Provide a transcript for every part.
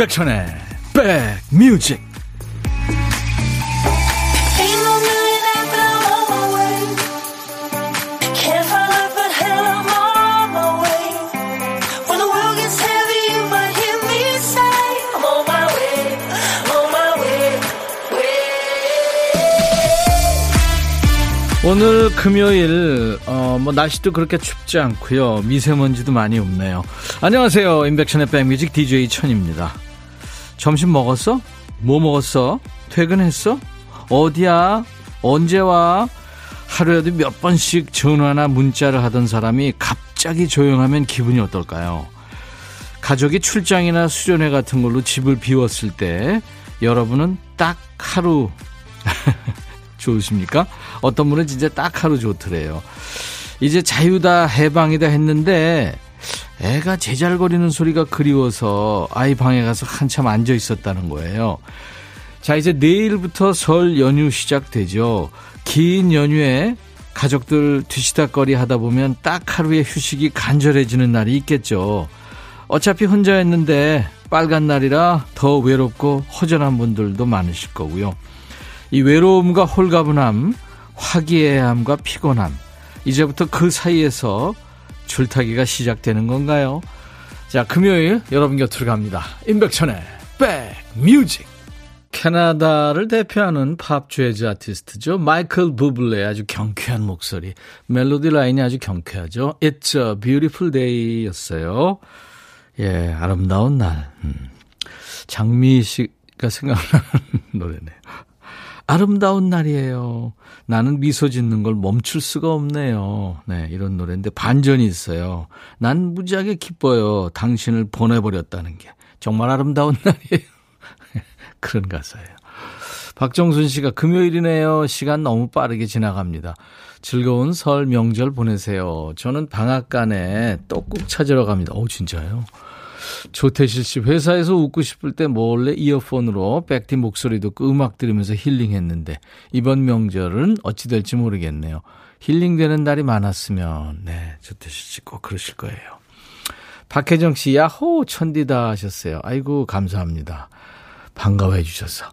임백천의 백뮤직. 오늘 금요일 어, 뭐 날씨도 그렇게 춥지 않고요. 미세먼지도 많이 없네요. 안녕하세요. 인백션의 백뮤직 DJ 천입니다 점심 먹었어? 뭐 먹었어? 퇴근했어? 어디야? 언제 와? 하루에도 몇 번씩 전화나 문자를 하던 사람이 갑자기 조용하면 기분이 어떨까요? 가족이 출장이나 수련회 같은 걸로 집을 비웠을 때 여러분은 딱 하루 좋으십니까? 어떤 분은 진짜 딱 하루 좋더래요. 이제 자유다 해방이다 했는데 애가 제잘거리는 소리가 그리워서 아이 방에 가서 한참 앉아 있었다는 거예요. 자, 이제 내일부터 설 연휴 시작되죠. 긴 연휴에 가족들 뒤시다거리 하다 보면 딱 하루의 휴식이 간절해지는 날이 있겠죠. 어차피 혼자였는데 빨간 날이라 더 외롭고 허전한 분들도 많으실 거고요. 이 외로움과 홀가분함, 화기애애함과 피곤함, 이제부터 그 사이에서 줄타기가 시작되는 건가요? 자, 금요일 여러분 곁으로 갑니다. 임백천의 백뮤직. 캐나다를 대표하는 팝 재즈 아티스트죠. 마이클 부블레 아주 경쾌한 목소리. 멜로디 라인이 아주 경쾌하죠. It's a beautiful day 였어요. 예, 아름다운 날. 음. 장미 씨가 생각나는 노래네요. 아름다운 날이에요. 나는 미소 짓는 걸 멈출 수가 없네요. 네, 이런 노래인데 반전이 있어요. 난 무지하게 기뻐요. 당신을 보내버렸다는 게. 정말 아름다운 날이에요. 그런 가사예요. 박정순 씨가 금요일이네요. 시간 너무 빠르게 지나갑니다. 즐거운 설 명절 보내세요. 저는 방앗간에 떡국 찾으러 갑니다. 오, 진짜요? 조태실 씨 회사에서 웃고 싶을 때 몰래 이어폰으로 백디 목소리 듣고 음악 들으면서 힐링했는데 이번 명절은 어찌 될지 모르겠네요. 힐링되는 날이 많았으면 네 조태실 씨 꼭 그러실 거예요. 박혜정 씨 야호 천디다 하셨어요. 아이고 감사합니다. 반가워해 주셔서.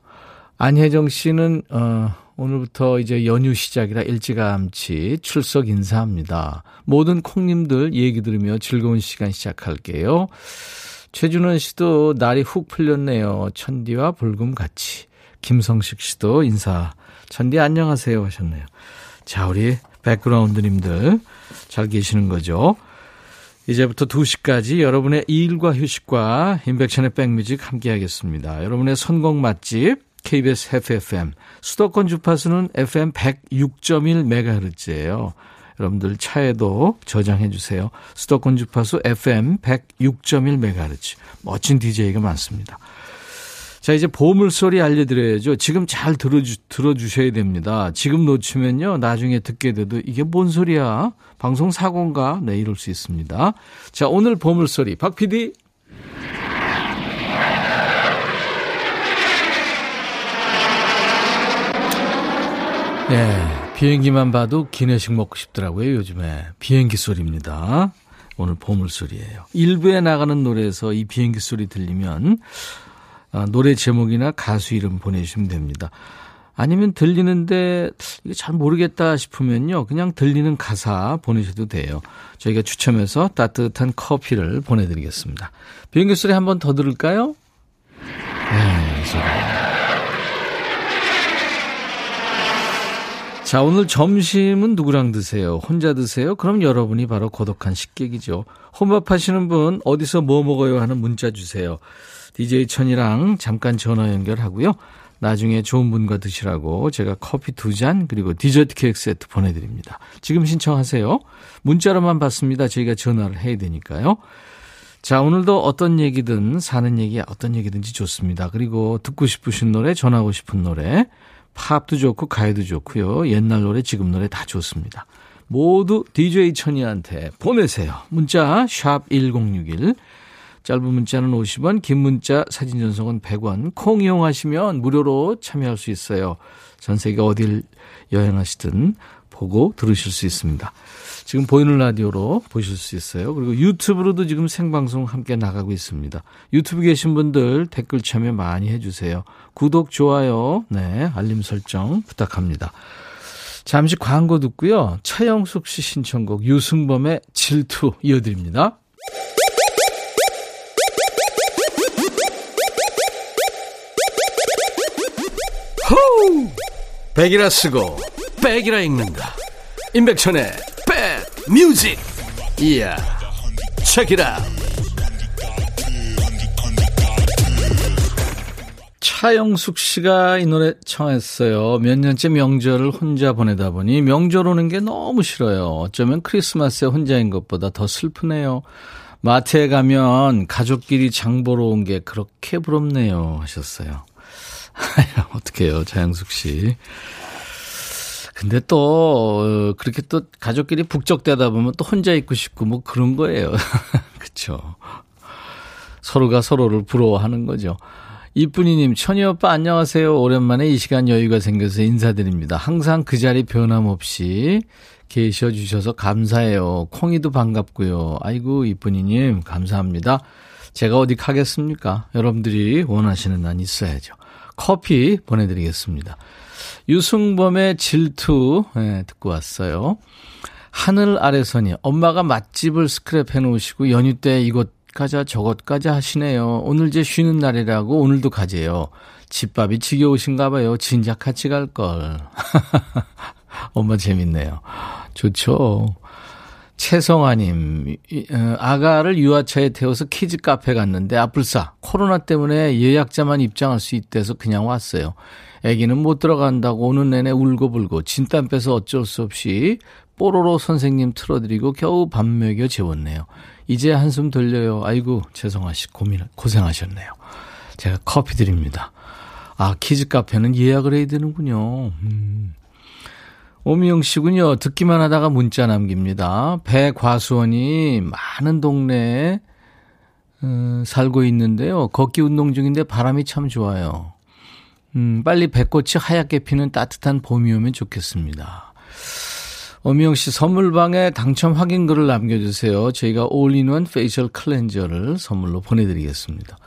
안혜정 씨는 어 오늘부터 이제 연휴 시작이라 일찌감치 출석 인사합니다. 모든 콩님들 얘기 들으며 즐거운 시간 시작할게요. 최준원 씨도 날이 훅 풀렸네요. 천디와 불금 같이. 김성식 씨도 인사. 천디 안녕하세요 하셨네요. 자, 우리 백그라운드님들 잘 계시는 거죠? 이제부터 2시까지 여러분의 일과 휴식과 인백션의 백뮤직 함께 하겠습니다. 여러분의 선곡 맛집 KBS FFM 수도권 주파수는 FM 106.1MHz예요. 여러분들 차에도 저장해 주세요. 수도권 주파수 FM 106.1MHz. 멋진 DJ가 많습니다. 자, 이제 보물소리 알려드려야죠. 지금 잘 들어주, 들어주셔야 됩니다. 지금 놓치면요, 나중에 듣게 돼도 이게 뭔 소리야? 방송 사고인가? 네, 이럴 수 있습니다. 자, 오늘 보물소리. 박 PD. 네. 비행기만 봐도 기내식 먹고 싶더라고요, 요즘에. 비행기 소리입니다. 오늘 보물 소리예요. 일부에 나가는 노래에서 이 비행기 소리 들리면 아, 노래 제목이나 가수 이름 보내주시면 됩니다. 아니면 들리는데 이게 잘 모르겠다 싶으면요. 그냥 들리는 가사 보내셔도 돼요. 저희가 추첨해서 따뜻한 커피를 보내드리겠습니다. 비행기 소리 한 번 더 들을까요? 네, 소리. 자, 오늘 점심은 누구랑 드세요? 혼자 드세요? 그럼 여러분이 바로 고독한 식객이죠. 혼밥 하시는 분, 어디서 뭐 먹어요? 하는 문자 주세요. DJ 천이랑 잠깐 전화 연결하고요. 나중에 좋은 분과 드시라고 제가 커피 두 잔, 그리고 디저트 케이크 세트 보내드립니다. 지금 신청하세요. 문자로만 받습니다. 저희가 전화를 해야 되니까요. 자, 오늘도 어떤 얘기든 사는 얘기 어떤 얘기든지 좋습니다. 그리고 듣고 싶으신 노래, 전하고 싶은 노래, 팝도 좋고 가요도 좋고요. 옛날 노래, 지금 노래 다 좋습니다. 모두 DJ 천이한테 보내세요. 문자 샵 1061. 짧은 문자는 50원, 긴 문자 사진 전송은 100원. 콩 이용하시면 무료로 참여할 수 있어요. 전 세계 어딜 여행하시든 보고 들으실 수 있습니다. 지금 보이는 라디오로 보실 수 있어요. 그리고 유튜브로도 지금 생방송 함께 나가고 있습니다. 유튜브 계신 분들 댓글 참여 많이 해주세요. 구독, 좋아요, 네, 알림 설정 부탁합니다. 잠시 광고 듣고요. 차영숙 씨 신청곡 유승범의 질투 이어드립니다. 호우! 백이라 쓰고 백이라 읽는다. 임백천의 백 뮤직. 이야. 책이라. 차영숙 씨가 이 노래 청했어요. 몇 년째 명절을 혼자 보내다 보니 명절 오는 게 너무 싫어요. 어쩌면 크리스마스에 혼자인 것보다 더 슬프네요. 마트에 가면 가족끼리 장 보러 온 게 그렇게 부럽네요. 하셨어요. 어떡해요, 차영숙 씨. 근데 또, 어, 그렇게 또 가족끼리 북적대다 보면 또 혼자 있고 싶고 뭐 그런 거예요. 그쵸. 서로가 서로를 부러워하는 거죠. 이쁜이님, 천희 오빠 안녕하세요. 오랜만에 이 시간 여유가 생겨서 인사드립니다. 항상 그 자리 변함없이 계셔 주셔서 감사해요. 콩이도 반갑고요. 아이고, 이쁜이님, 감사합니다. 제가 어디 가겠습니까? 여러분들이 원하시는 한 있어야죠. 커피 보내드리겠습니다. 유승범의 질투 네, 듣고 왔어요. 하늘 아래서니 엄마가 맛집을 스크랩해 놓으시고 연휴 때 이것 가자 저것 가자 하시네요. 오늘 제 쉬는 날이라고 오늘도 가재요. 집밥이 지겨우신가 봐요. 진작 같이 갈 걸. 엄마 재밌네요. 좋죠. 최성아님, 어, 아가를 유아차에 태워서 키즈 카페 갔는데 아뿔싸 코로나 때문에 예약자만 입장할 수 있대서 그냥 왔어요. 아기는 못 들어간다고 오는 내내 울고불고 진땀 빼서 어쩔 수 없이 뽀로로 선생님 틀어드리고 겨우 밥 먹여 재웠네요. 이제 한숨 돌려요. 아이고 최성아 씨 고민 고생하셨네요. 제가 커피 드립니다. 아 키즈 카페는 예약을 해야 되는군요. 음. 오미영 씨군요. 듣기만 하다가 문자 남깁니다. 배과수원이 많은 동네에 음, 살고 있는데요. 걷기 운동 중인데 바람이 참 좋아요. 음, 빨리 배꽃이 하얗게 피는 따뜻한 봄이 오면 좋겠습니다. 오미영 씨 선물방에 당첨 확인글을 남겨주세요. 저희가 all-in-one facial cleanser를 선물로 보내드리겠습니다.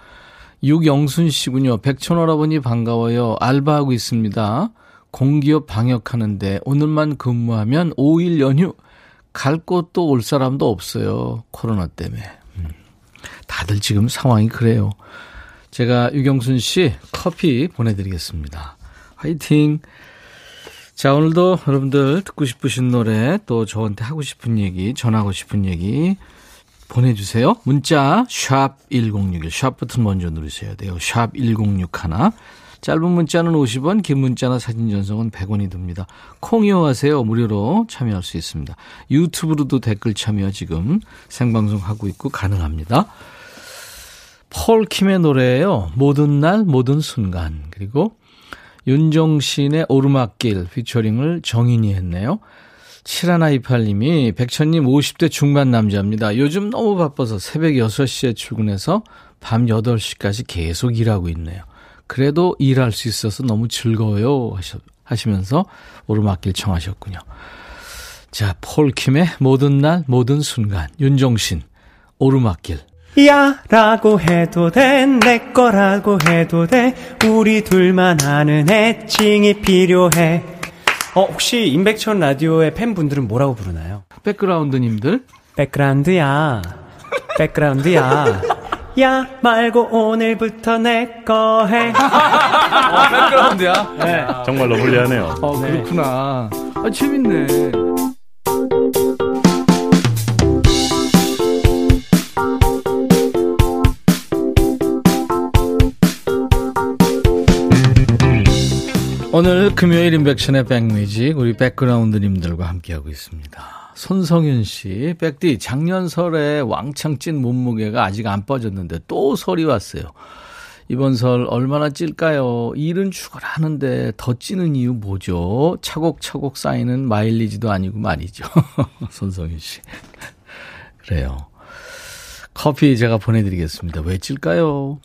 육영순 씨군요. 백촌어라버니 반가워요. 알바하고 있습니다. 공기업 방역하는데 오늘만 근무하면 5일 연휴 갈 곳도 올 사람도 없어요. 코로나 때문에. 음. 다들 지금 상황이 그래요. 제가 유경순 씨 커피 보내드리겠습니다. 화이팅! 자, 오늘도 여러분들 듣고 싶으신 노래 또 저한테 하고 싶은 얘기, 전하고 싶은 얘기 보내주세요. 문자 샵 1061, 샵 버튼 먼저 누르셔야 돼요. 샵 1061. 짧은 문자는 50원, 긴 문자나 사진 전송은 100원이 듭니다. 콩 이용하세요. 무료로 참여할 수 있습니다. 유튜브로도 댓글 참여 지금 생방송하고 있고 가능합니다. 폴 킴의 노래예요. 모든 날 모든 순간. 그리고 윤종신의 오르막길 피처링을 정인이 했네요. 7128님이 백천님 50대 중반 남자입니다. 요즘 너무 바빠서 새벽 6시에 출근해서 밤 8시까지 계속 일하고 있네요. 그래도 일할 수 있어서 너무 즐거워요. 하시면서 오르막길 청하셨군요. 자, 폴킴의 모든 날, 모든 순간. 윤종신, 오르막길. 야 라고 해도 돼 내 거라고 해도 돼 우리 둘만 아는 애칭이 필요해 어 혹시 임백천 라디오의 팬분들은 뭐라고 부르나요? 백그라운드님들 백그라운드야 백그라운드야 야 말고 오늘부터 내 거 해. 어, 백그라운드야? 네. 정말로 불리하네요. 어, 그렇구나. 아, 재밌네. 오늘 금요일 인백션의 백뮤직 우리 백그라운드님들과 함께하고 있습니다. 손성윤 씨, 백디, 작년 설에 왕창 찐 몸무게가 아직 안 빠졌는데 또 설이 왔어요. 이번 설 얼마나 찔까요? 일은 죽어나는데 더 찌는 이유 뭐죠? 차곡차곡 쌓이는 마일리지도 아니고 말이죠. 손성윤 씨. 그래요. 커피 제가 보내드리겠습니다. 왜 찔까요?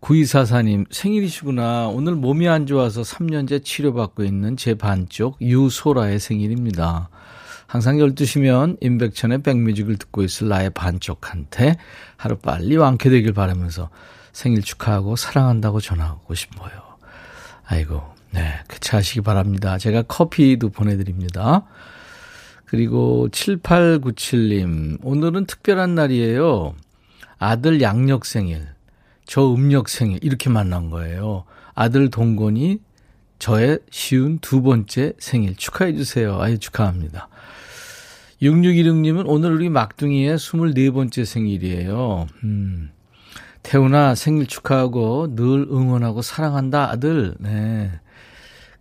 9244님, 생일이시구나. 오늘 몸이 안 좋아서 3년째 치료받고 있는 제 반쪽 유소라의 생일입니다. 항상 12시면 임백천의 백뮤직을 듣고 있을 나의 반쪽한테 하루 빨리 완쾌되길 바라면서 생일 축하하고 사랑한다고 전하고 싶어요. 아이고, 네, 그차하시기 바랍니다. 제가 커피도 보내드립니다. 그리고 7897님, 오늘은 특별한 날이에요. 아들 양력 생일, 저 음력 생일, 이렇게 만난 거예요. 아들 동건이 저의 쉬운 두 번째 생일 축하해주세요. 아유, 축하합니다. 6616님은 오늘 우리 막둥이의 24번째 생일이에요. 음. 태훈아 생일 축하하고 늘 응원하고 사랑한다 아들. 네.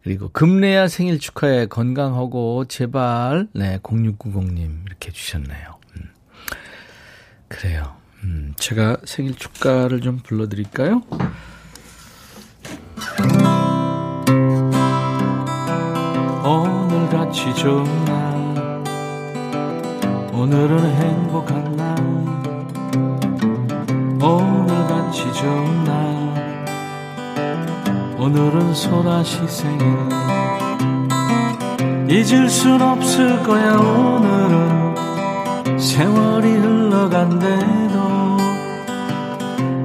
그리고 금래야 생일 축하해 건강하고 제발 네 0690님 이렇게 주셨네요. 음. 그래요. 음, 제가 생일 축가를 좀 불러드릴까요? 오늘같이 좋은 날 오늘은 행복한 날. 오늘 같이 좋은 날. 오늘은 소라시 생일. 잊을 순 없을 거야 오늘은. 세월이 흘러간대도.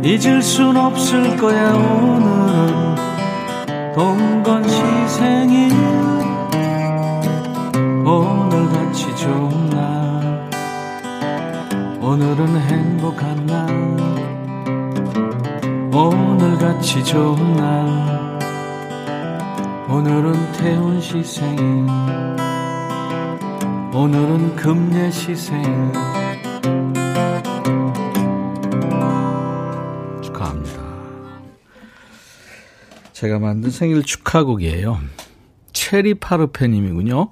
잊을 순 없을 거야 오늘은. 동건 시 생일. 오늘같이 좋은 날 오늘은 행복한 날 오늘같이 좋은 날 오늘은 태훈 시 생일 오늘은 금예 시 생일 축하합니다. 제가 만든 생일 축하곡이에요. 체리 파르페님이군요.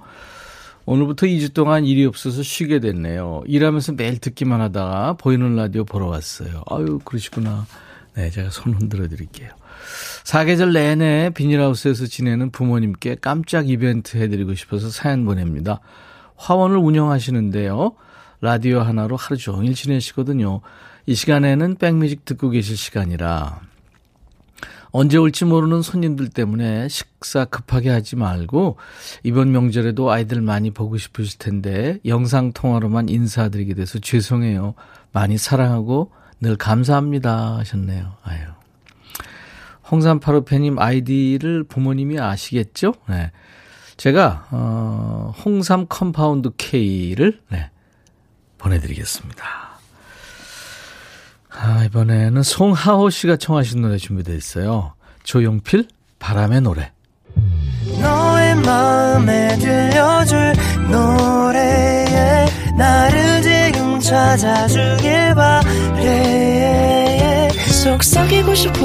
오늘부터 2주 동안 일이 없어서 쉬게 됐네요. 일하면서 매일 듣기만 하다가 보이는 라디오 보러 왔어요. 아유, 그러시구나. 네, 제가 손 흔들어 드릴게요. 사계절 내내 비닐하우스에서 지내는 부모님께 깜짝 이벤트 해드리고 싶어서 사연 보냅니다. 화원을 운영하시는데요. 라디오 하나로 하루 종일 지내시거든요. 이 시간에는 백뮤직 듣고 계실 시간이라 언제 올지 모르는 손님들 때문에 식사 급하게 하지 말고 이번 명절에도 아이들 많이 보고 싶으실 텐데 영상 통화로만 인사드리게 돼서 죄송해요. 많이 사랑하고 늘 감사합니다 하셨네요. 아유. 홍삼파로페님 아이디를 부모님이 아시겠죠? 네. 제가 어, 홍삼 compound K를 네, 보내드리겠습니다. 아, 이번에는 송하호 씨가 청하신 노래 준비되어 있어요. 조용필 바람의 노래. 너의 마음에 들려줄 노래에 나를 지금 찾아주길 바래 속삭이고 싶어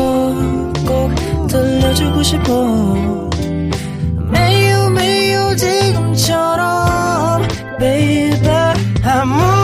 꼭 들려주고 싶어 매우 매우 지금처럼 baby 아무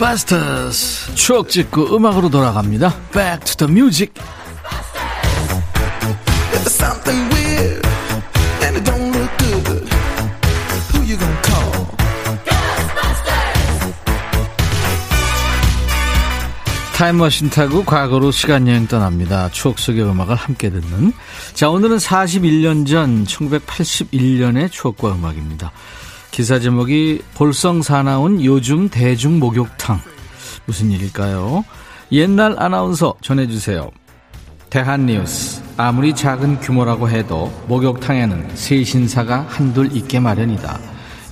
Ghostbusters 추억 짓고 음악으로 돌아갑니다. Back to the music. something weird and it don't look good. Who you gonna call? 타임머신 타고 과거로 시간여행 떠납니다. 추억 속의 음악을 함께 듣는. 자, 오늘은 41년 전 1981년의 추억과 음악입니다. 기사 제목이 볼성 사나운 요즘 대중 목욕탕. 무슨 일일까요? 옛날 아나운서 전해주세요. 대한뉴스. 아무리 작은 규모라고 해도 목욕탕에는 새 신사가 한둘 있게 마련이다.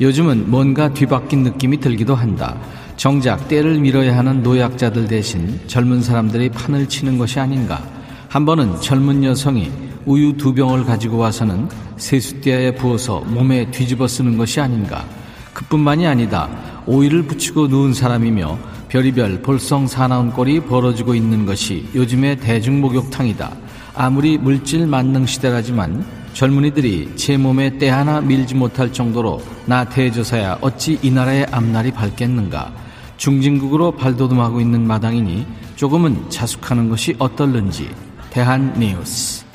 요즘은 뭔가 뒤바뀐 느낌이 들기도 한다. 정작 때를 밀어야 하는 노약자들 대신 젊은 사람들이 판을 치는 것이 아닌가. 한 번은 젊은 여성이 우유 두 병을 가지고 와서는 세숫대야에 부어서 몸에 뒤집어 쓰는 것이 아닌가. 그뿐만이 아니다. 오이를 붙이고 누운 사람이며 별이별 볼성 사나운 꼴이 벌어지고 있는 것이 요즘의 대중 목욕탕이다. 아무리 물질 만능 시대라지만 젊은이들이 제 몸에 때 하나 밀지 못할 정도로 나태해져서야 어찌 이 나라의 앞날이 밝겠는가. 중진국으로 발돋움하고 있는 마당이니 조금은 자숙하는 것이 어떨는지. 대한 뉴스.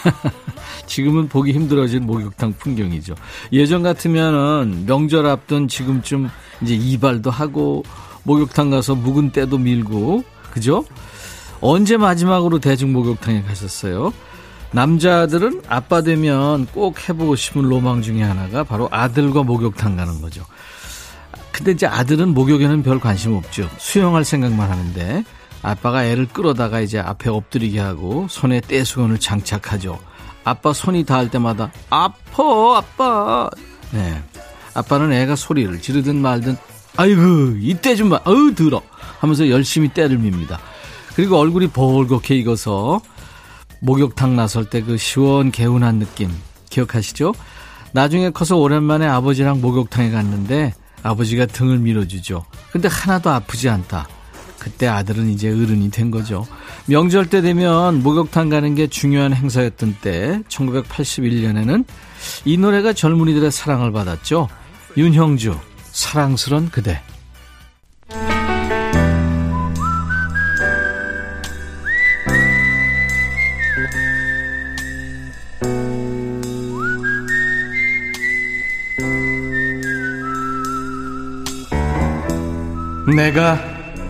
지금은 보기 힘들어진 목욕탕 풍경이죠. 예전 같으면은 명절 앞둔 지금쯤 이제 이발도 하고 목욕탕 가서 묵은 때도 밀고 그죠? 언제 마지막으로 대중 목욕탕에 가셨어요? 남자들은 아빠 되면 꼭 해보고 싶은 로망 중에 하나가 바로 아들과 목욕탕 가는 거죠. 근데 이제 아들은 목욕에는 별 관심 없죠. 수영할 생각만 하는데 아빠가 애를 끌어다가 이제 앞에 엎드리게 하고 손에 떼수건을 장착하죠. 아빠 손이 닿을 때마다 아파 아빠. 네. 아빠는 애가 소리를 지르든 말든 아이고 이때 좀 봐. 어우 들어 하면서 열심히 때를 밉니다. 그리고 얼굴이 벌겋게 익어서 목욕탕 나설 때 그 시원 개운한 느낌 기억하시죠? 나중에 커서 오랜만에 아버지랑 목욕탕에 갔는데 아버지가 등을 밀어주죠. 근데 하나도 아프지 않다. 그때 아들은 이제 어른이 된 거죠. 명절 때 되면 목욕탕 가는 게 중요한 행사였던 때 1981년에는 이 노래가 젊은이들의 사랑을 받았죠. 윤형주 사랑스런 그대 내가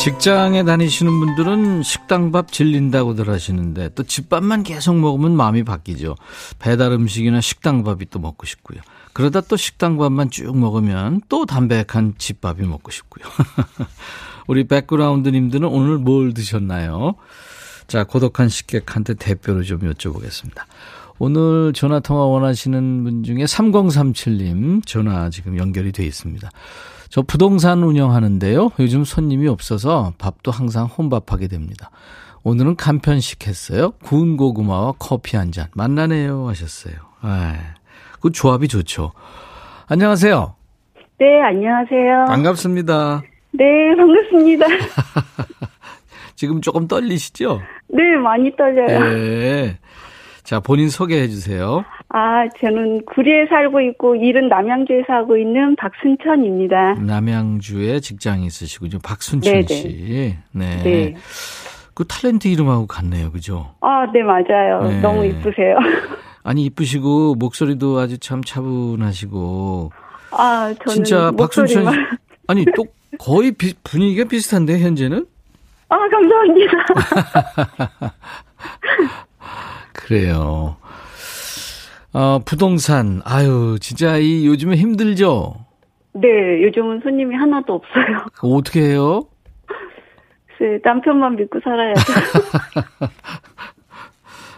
직장에 다니시는 분들은 식당밥 질린다고들 하시는데 또 집밥만 계속 먹으면 마음이 바뀌죠. 배달 음식이나 식당밥이 또 먹고 싶고요. 그러다 또 식당밥만 쭉 먹으면 또 담백한 집밥이 먹고 싶고요. 우리 백그라운드님들은 오늘 뭘 드셨나요? 자, 고독한 식객한테 대표로 좀 여쭤보겠습니다. 오늘 전화 통화 원하시는 분 중에 3037님 전화 지금 연결이 돼 있습니다. 저 부동산 운영하는데요. 요즘 손님이 없어서 밥도 항상 혼밥하게 됩니다. 오늘은 간편식 했어요. 구운 고구마와 커피 한 잔. 만나네요 하셨어요. 아, 그 조합이 좋죠. 안녕하세요. 네, 안녕하세요. 반갑습니다. 네, 반갑습니다. 지금 조금 떨리시죠? 네, 많이 떨려요. 네. 자, 본인 소개해 주세요. 아, 저는 구리에 살고 있고 일은 남양주에 사고 있는 박순천입니다. 남양주에 직장이 있으시군요. 박순천 네네. 씨. 네. 네. 그 탤런트 이름하고 같네요. 그죠? 아, 네, 맞아요. 네. 너무 이쁘세요. 아니 이쁘시고 목소리도 아주 참 차분하시고 아, 저는 진짜 박순천 목소리만. 씨 아니 또 거의 비- 분위기가 비슷한데 현재는 아, 감사합니다. 그래요. 어, 부동산 아유 진짜 이 요즘에 힘들죠. 네, 요즘은 손님이 하나도 없어요. 어떻게 해요? 글쎄, 남편만 믿고 살아야죠.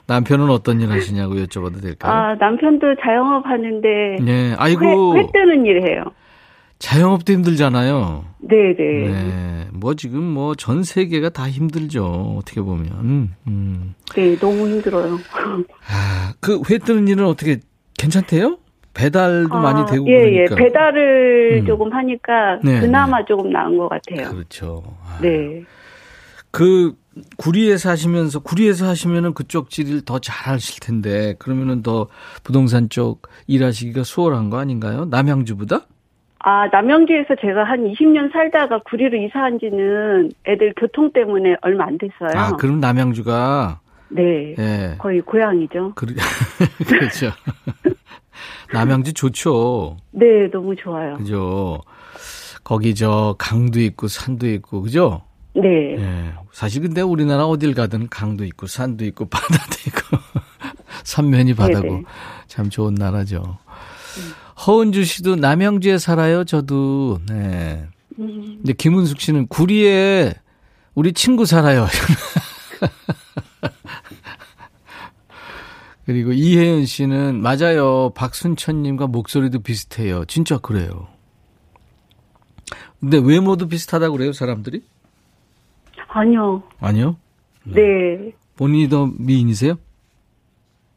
남편은 어떤 일 하시냐고 여쭤봐도 될까요? 아, 남편도 자영업 하는데 네, 아이고 회, 회 뜨는 일 해요. 자영업도 힘들잖아요. 네, 네. 네, 뭐 지금 뭐 전 세계가 다 힘들죠. 어떻게 보면. 음. 네, 너무 힘들어요. 아, 그 회 뜨는 일은 어떻게 괜찮대요? 배달도 많이 되고 예, 그러니까. 예. 배달을 음. 조금 하니까 네, 그나마 조금 나은 것 같아요. 그렇죠. 아, 네. 그 구리에서 하시면서 구리에서 하시면은 그쪽 질을 더 잘하실 텐데 그러면은 더 부동산 쪽 일하시기가 수월한 거 아닌가요? 남양주보다? 아, 남양주에서 제가 한 20년 살다가 구리로 이사한 지는 애들 교통 때문에 얼마 안 됐어요. 아, 그럼 남양주가 네. 예. 거의 고향이죠. 그, 그렇죠. 남양주 좋죠. 네, 너무 좋아요. 그죠. 거기 저 강도 있고 산도 있고 그죠? 네. 예. 사실 근데 우리나라 어딜 가든 강도 있고 산도 있고 바다도 있고 삼면이 바다고 네네. 참 좋은 나라죠. 허은주 씨도 남양주에 살아요. 저도. 네. 음, 근데 김은숙 씨는 구리에 우리 친구 살아요. 그리고 이혜연 씨는 맞아요. 박순천님과 목소리도 비슷해요. 진짜 그래요. 근데 외모도 비슷하다고 그래요, 사람들이? 아니요. 아니요? 네. 본인이 더 미인이세요?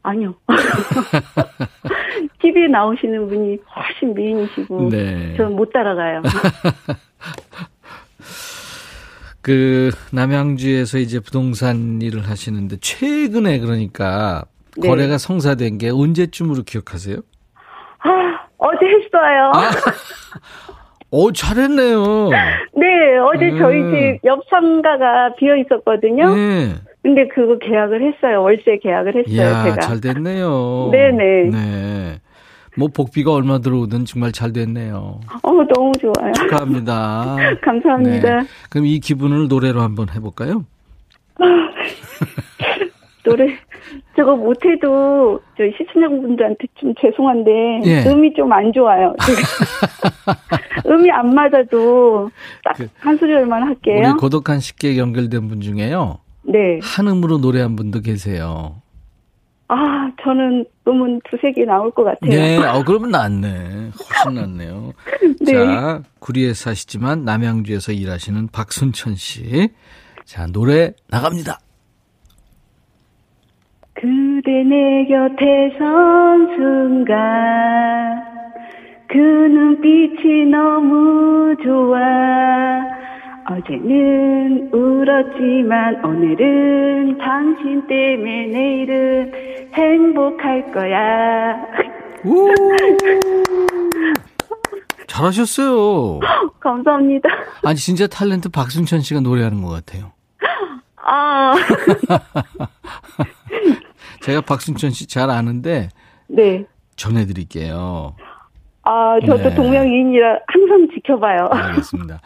아니요. TV에 나오시는 분이 훨씬 미인이시고 네. 저는 못 따라가요. 그 남양주에서 이제 부동산 일을 하시는데 최근에 그러니까 네. 거래가 성사된 게 언제쯤으로 기억하세요? 아, 어제 했어요. 아. 오 잘했네요. 네, 어제 음. 저희 집 옆 상가가 비어 있었거든요. 네. 근데 그거 계약을 했어요. 월세 계약을 했어요, 이야 제가. 잘 됐네요. 네네. 네. 뭐 복비가 얼마 들어오든 정말 잘 됐네요. 어, 너무 좋아요. 축하합니다. 감사합니다. 네. 그럼 이 기분을 노래로 한번 해볼까요? 노래 저거 못해도 저희 시청자분들한테 좀 죄송한데 예. 음이 좀 안 좋아요. 음이 안 맞아도 딱 그- 한 소절만 우리 할게요. 고독한 식객 연결된 분 중에요. 네. 한 음으로 노래한 분도 계세요. 아, 저는 음은 두세 개 나올 것 같아요. 네, 어, 그러면 낫네. 훨씬 낫네요. 네. 자, 구리에 사시지만 남양주에서 일하시는 박순천 씨. 자, 노래 나갑니다. 그대 내 곁에 선 순간 그 눈빛이 너무 좋아 어제는 울었지만 오늘은 당신 때문에 내일은 행복할 거야 우! 잘하셨어요. 감사합니다 아니, 진짜 탤런트 박순천 씨가 노래하는 것 같아요. 아, 제가 박순천 씨 잘 아는데 네. 전해드릴게요. 아, 저도 네. 동명이인이라 항상 지켜봐요. 알겠습니다.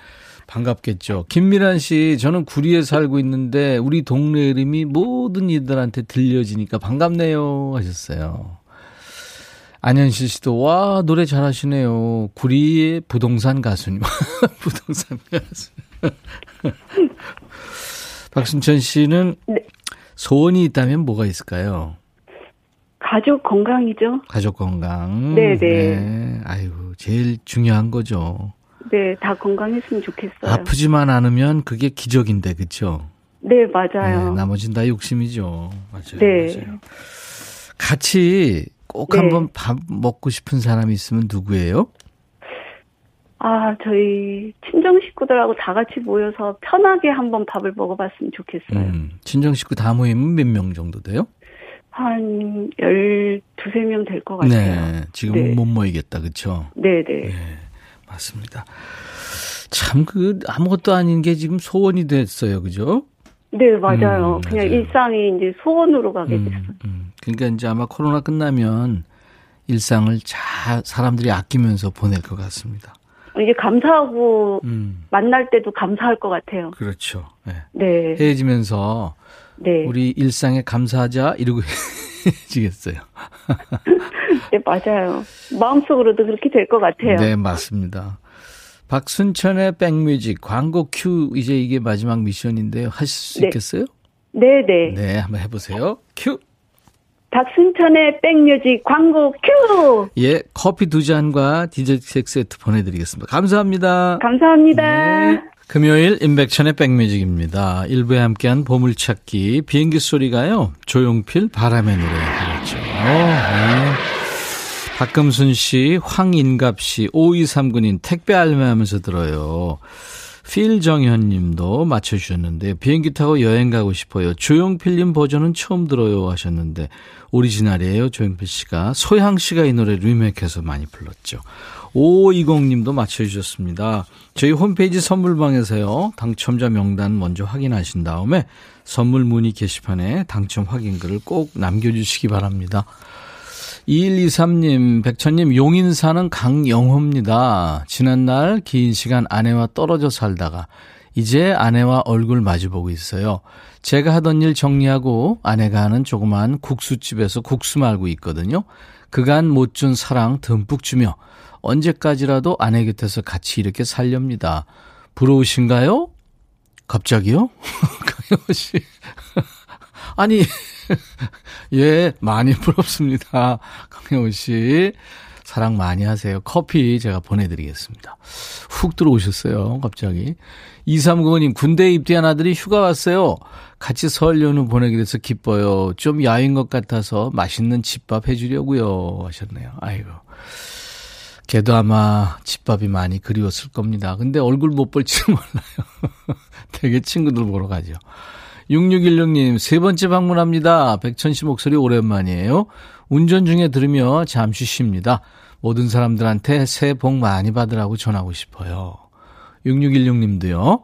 반갑겠죠. 김미란 씨, 저는 구리에 살고 있는데 우리 동네 이름이 모든 이들한테 들려지니까 반갑네요 하셨어요. 안현실 씨도 와 노래 잘하시네요. 구리의 부동산 가수님. 부동산 가수. 박순천 씨는 네. 소원이 있다면 뭐가 있을까요? 가족 건강이죠. 가족 건강. 네, 네. 아이고 제일 중요한 거죠. 네, 다 건강했으면 좋겠어요. 아프지만 않으면 그게 기적인데 그렇죠? 네, 맞아요. 네, 나머진 다 욕심이죠. 맞아요. 네. 맞아요. 같이 꼭 네. 한번 밥 먹고 싶은 사람이 있으면 누구예요? 아, 저희 친정 식구들하고 다 같이 모여서 편하게 한번 밥을 먹어봤으면 좋겠어요. 음, 친정 식구 다 모이면 몇 명 정도 돼요? 한 12, 명될 것 같아요. 네. 지금은 네. 못 모이겠다. 그렇죠? 네, 네. 네. 맞습니다. 참 그 아무것도 아닌 게 지금 소원이 됐어요. 그죠? 네, 맞아요. 음, 그냥 맞아요. 일상이 이제 소원으로 가게 됐어요. 음, 음. 그러니까 이제 아마 코로나 끝나면 일상을 잘 사람들이 아끼면서 보낼 것 같습니다. 이제 감사하고 음. 만날 때도 감사할 것 같아요. 그렇죠. 네. 네. 헤어지면서 네. 우리 일상에 감사하자 이러고 헤어지겠어요. 네, 맞아요. 마음속으로도 그렇게 될 것 같아요. 네, 맞습니다. 임백천의 백뮤직 광고 큐 이제 이게 마지막 미션인데요. 하실 수 네. 있겠어요? 네, 네. 네, 한번 해보세요. 큐. 임백천의 백뮤직 광고 큐! 예, 커피 두 잔과 디저트 세트 보내드리겠습니다. 감사합니다. 감사합니다. 네. 금요일 임백천의 백뮤직입니다. 일부에 함께한 보물찾기 비행기 소리가요. 조용필 바람의 노래 그렇죠. 네. 박금순 씨, 황인갑 씨, 5239님 택배 알매하면서 들어요. 필정현 님도 맞춰주셨는데 비행기 타고 여행 가고 싶어요. 조용필님 버전은 처음 들어요 하셨는데 오리지널이에요. 조용필 씨가 소양 씨가 이 노래 리메이크해서 많이 불렀죠. 5520님도 맞춰주셨습니다. 저희 홈페이지 선물방에서요. 당첨자 명단 먼저 확인하신 다음에 선물 문의 게시판에 당첨 확인글을 꼭 남겨주시기 바랍니다. 2123님, 백천님, 용인 사는 강영호입니다. 지난날 긴 시간 아내와 떨어져 살다가 이제 아내와 얼굴 마주보고 있어요. 제가 하던 일 정리하고 아내가 하는 조그만 국수집에서 국수 말고 있거든요. 그간 못 준 사랑 듬뿍 주며 언제까지라도 아내 곁에서 같이 이렇게 살렵니다. 부러우신가요? 갑자기요? 강영호 씨. 아니, 예, 많이 부럽습니다. 강혜원 씨. 사랑 많이 하세요. 커피 제가 보내드리겠습니다. 훅 들어오셨어요, 갑자기. 2395님, 군대 입대한 아들이 휴가 왔어요. 같이 설 연휴 보내게 돼서 기뻐요. 좀 야인 것 같아서 맛있는 집밥 해주려고요. 하셨네요. 아이고. 걔도 아마 집밥이 많이 그리웠을 겁니다. 근데 얼굴 못 볼지는 몰라요. 되게 친구들 보러 가죠. 6616님, 세 번째 방문합니다. 백천 씨 목소리 오랜만이에요. 운전 중에 들으며 잠시 쉽니다. 모든 사람들한테 새해 복 많이 받으라고 전하고 싶어요. 6616님도요.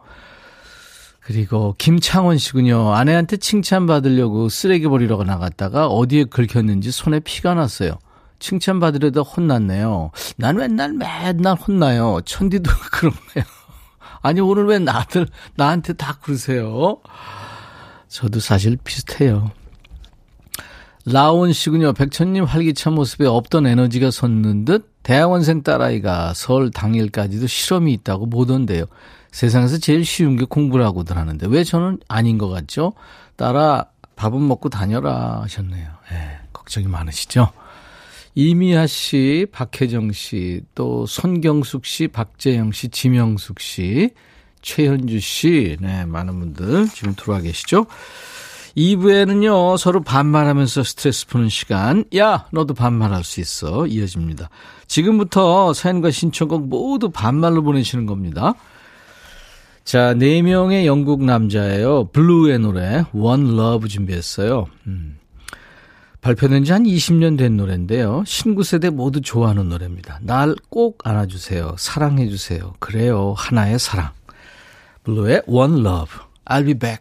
그리고 김창원 씨군요. 아내한테 칭찬받으려고 쓰레기 버리러 나갔다가 어디에 긁혔는지 손에 피가 났어요. 칭찬받으려다 혼났네요. 난 맨날 맨날 혼나요. 천디도 그런가요? 아니 오늘 왜 나들 나한테 다 그러세요? 저도 사실 비슷해요. 라온 씨군요. 백천님 활기찬 모습에 없던 에너지가 솟는 듯 대학원생 딸아이가 설 당일까지도 실험이 있다고 보던데요. 세상에서 제일 쉬운 게 공부라고들 하는데 왜 저는 아닌 것 같죠? 딸아 밥은 먹고 다녀라 하셨네요. 예, 걱정이 많으시죠? 이미아 씨, 박혜정 씨, 또 손경숙 씨, 박재영 씨, 지명숙 씨, 최현주 씨, 네, 많은 분들 지금 들어와 계시죠? 2부에는요, 서로 반말하면서 스트레스 푸는 시간, 야, 너도 반말할 수 있어. 이어집니다. 지금부터 사연과 신청곡 모두 반말로 보내시는 겁니다. 자, 네 명의 영국 남자예요. 블루의 노래, One Love 준비했어요. 음. 발표된 지 한 20년 된 노래인데요. 신구 세대 모두 좋아하는 노래입니다. 날 꼭 안아주세요. 사랑해주세요. 그래요. 하나의 사랑. 블루의 One Love. I'll be back.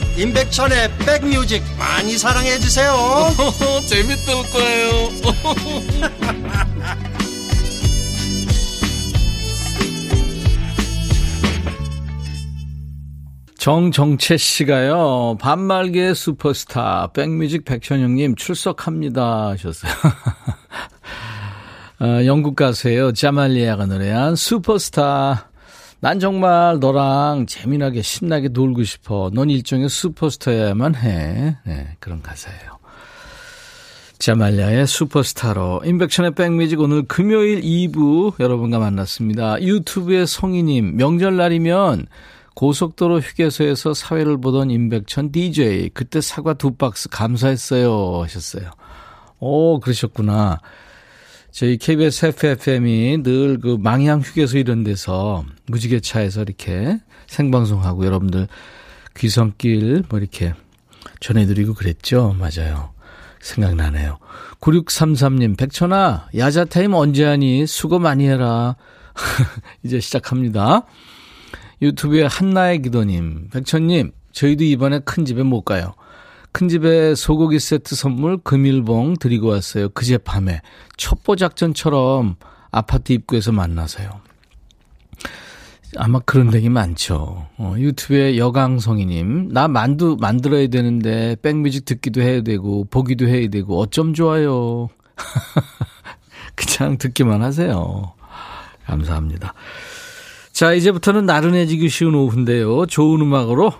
임백천의 백뮤직 많이 사랑해 주세요 재밌을 거예요 정정채 씨가요, 반말계 슈퍼스타, 백뮤직 백천영님 출석합니다 하셨어요. 어, 영국 가수예요. 자말리아가 노래한 슈퍼스타. 난 정말 너랑 재미나게 신나게 놀고 싶어. 넌 일종의 슈퍼스타야만 해. 네, 그런 가사예요. 자말리아의 슈퍼스타로 인백션의 백뮤직 오늘 금요일 2부 여러분과 만났습니다. 유튜브의 성희님 명절날이면 고속도로 휴게소에서 사회를 보던 임백천 DJ 그때 사과 두 박스 감사했어요 하셨어요. 오 그러셨구나. 저희 KBS FFM이 늘 그 망향 휴게소 이런 데서 무지개차에서 이렇게 생방송하고 여러분들 귀성길 뭐 이렇게 전해드리고 그랬죠. 맞아요. 생각나네요. 9633님, 백천아, 야자타임 언제 하니? 수고 많이 해라. 이제 시작합니다. 유튜브에 한나의 기도님, 백천님, 저희도 이번에 큰 집에 못 가요. 큰 집에 소고기 세트 선물 금일봉 드리고 왔어요. 그제 밤에. 첩보 작전처럼 아파트 입구에서 만나서요. 아마 그런 덱이 많죠. 어, 유튜브에 여강성이님, 나 만두 만들어야 되는데 백뮤직 듣기도 해야 되고 보기도 해야 되고 어쩜 좋아요. 그냥 듣기만 하세요. 감사합니다. 자, 이제부터는 나른해지기 쉬운 오후인데요. 좋은 음악으로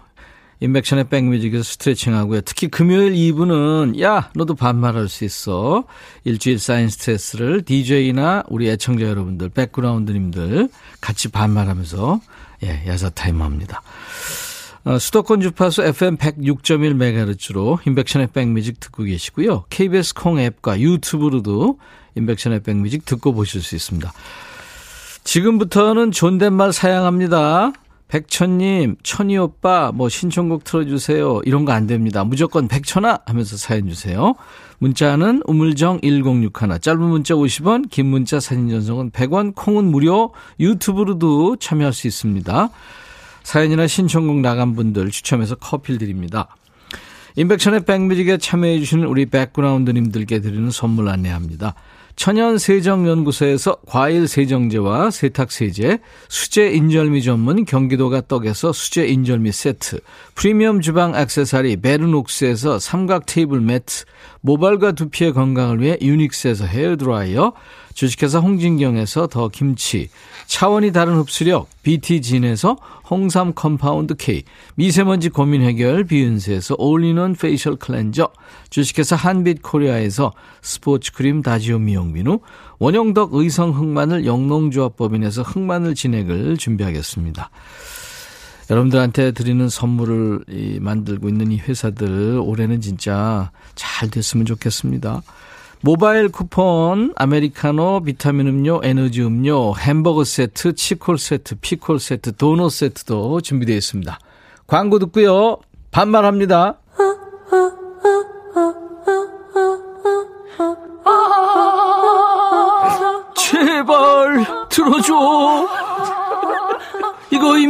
임백천의 백뮤직에서 스트레칭하고요. 특히 금요일 2부는 야 너도 반말할 수 있어. 일주일 쌓인 스트레스를 DJ나 우리 애청자 여러분들 백그라운드님들 같이 반말하면서 예, 야자 타임 합니다. 어, 수도권 주파수 FM 106.1MHz로 임백천의 백뮤직 듣고 계시고요. KBS 콩 앱과 유튜브로도 임백천의 백뮤직 듣고 보실 수 있습니다. 지금부터는 존댓말 사양합니다. 백천님, 천이 오빠, 뭐 신청곡 틀어주세요. 이런 거 안 됩니다. 무조건 백천아 하면서 사연 주세요. 문자는 우물정 1061, 짧은 문자 50원, 긴 문자 사진 전송은 100원, 콩은 무료, 유튜브로도 참여할 수 있습니다. 사연이나 신청곡 나간 분들 추첨해서 커피를 드립니다. 인백션의 백뮤직에 참여해주시는 우리 백그라운드님들께 드리는 선물 안내합니다. 천연 세정연구소에서 과일 세정제와 세탁 세제, 수제 인절미 전문 경기도가 떡에서 수제 인절미 세트, 프리미엄 주방 액세서리 베르녹스에서 삼각 테이블 매트, 모발과 두피의 건강을 위해 유닉스에서 헤어 드라이어, 주식회사 홍진경에서 더 김치, 차원이 다른 흡수력 BT진에서 홍삼 compound K, 미세먼지 고민 해결 비윤세에서 all-in-one facial cleanser, 주식회사 한빛 코리아에서 스포츠 크림 다지오 미용비누, 원형덕 의성 흑마늘 영농조합법인에서 흑마늘 진액을 준비하겠습니다. 여러분들한테 드리는 선물을 만들고 있는 이 회사들 올해는 진짜 잘 됐으면 좋겠습니다. 모바일 쿠폰, 아메리카노, 비타민 음료, 에너지 음료, 햄버거 세트, 치콜 세트, 피콜 세트, 도넛 세트도 준비되어 있습니다. 광고 듣고요. 반말합니다. 제발 들어줘.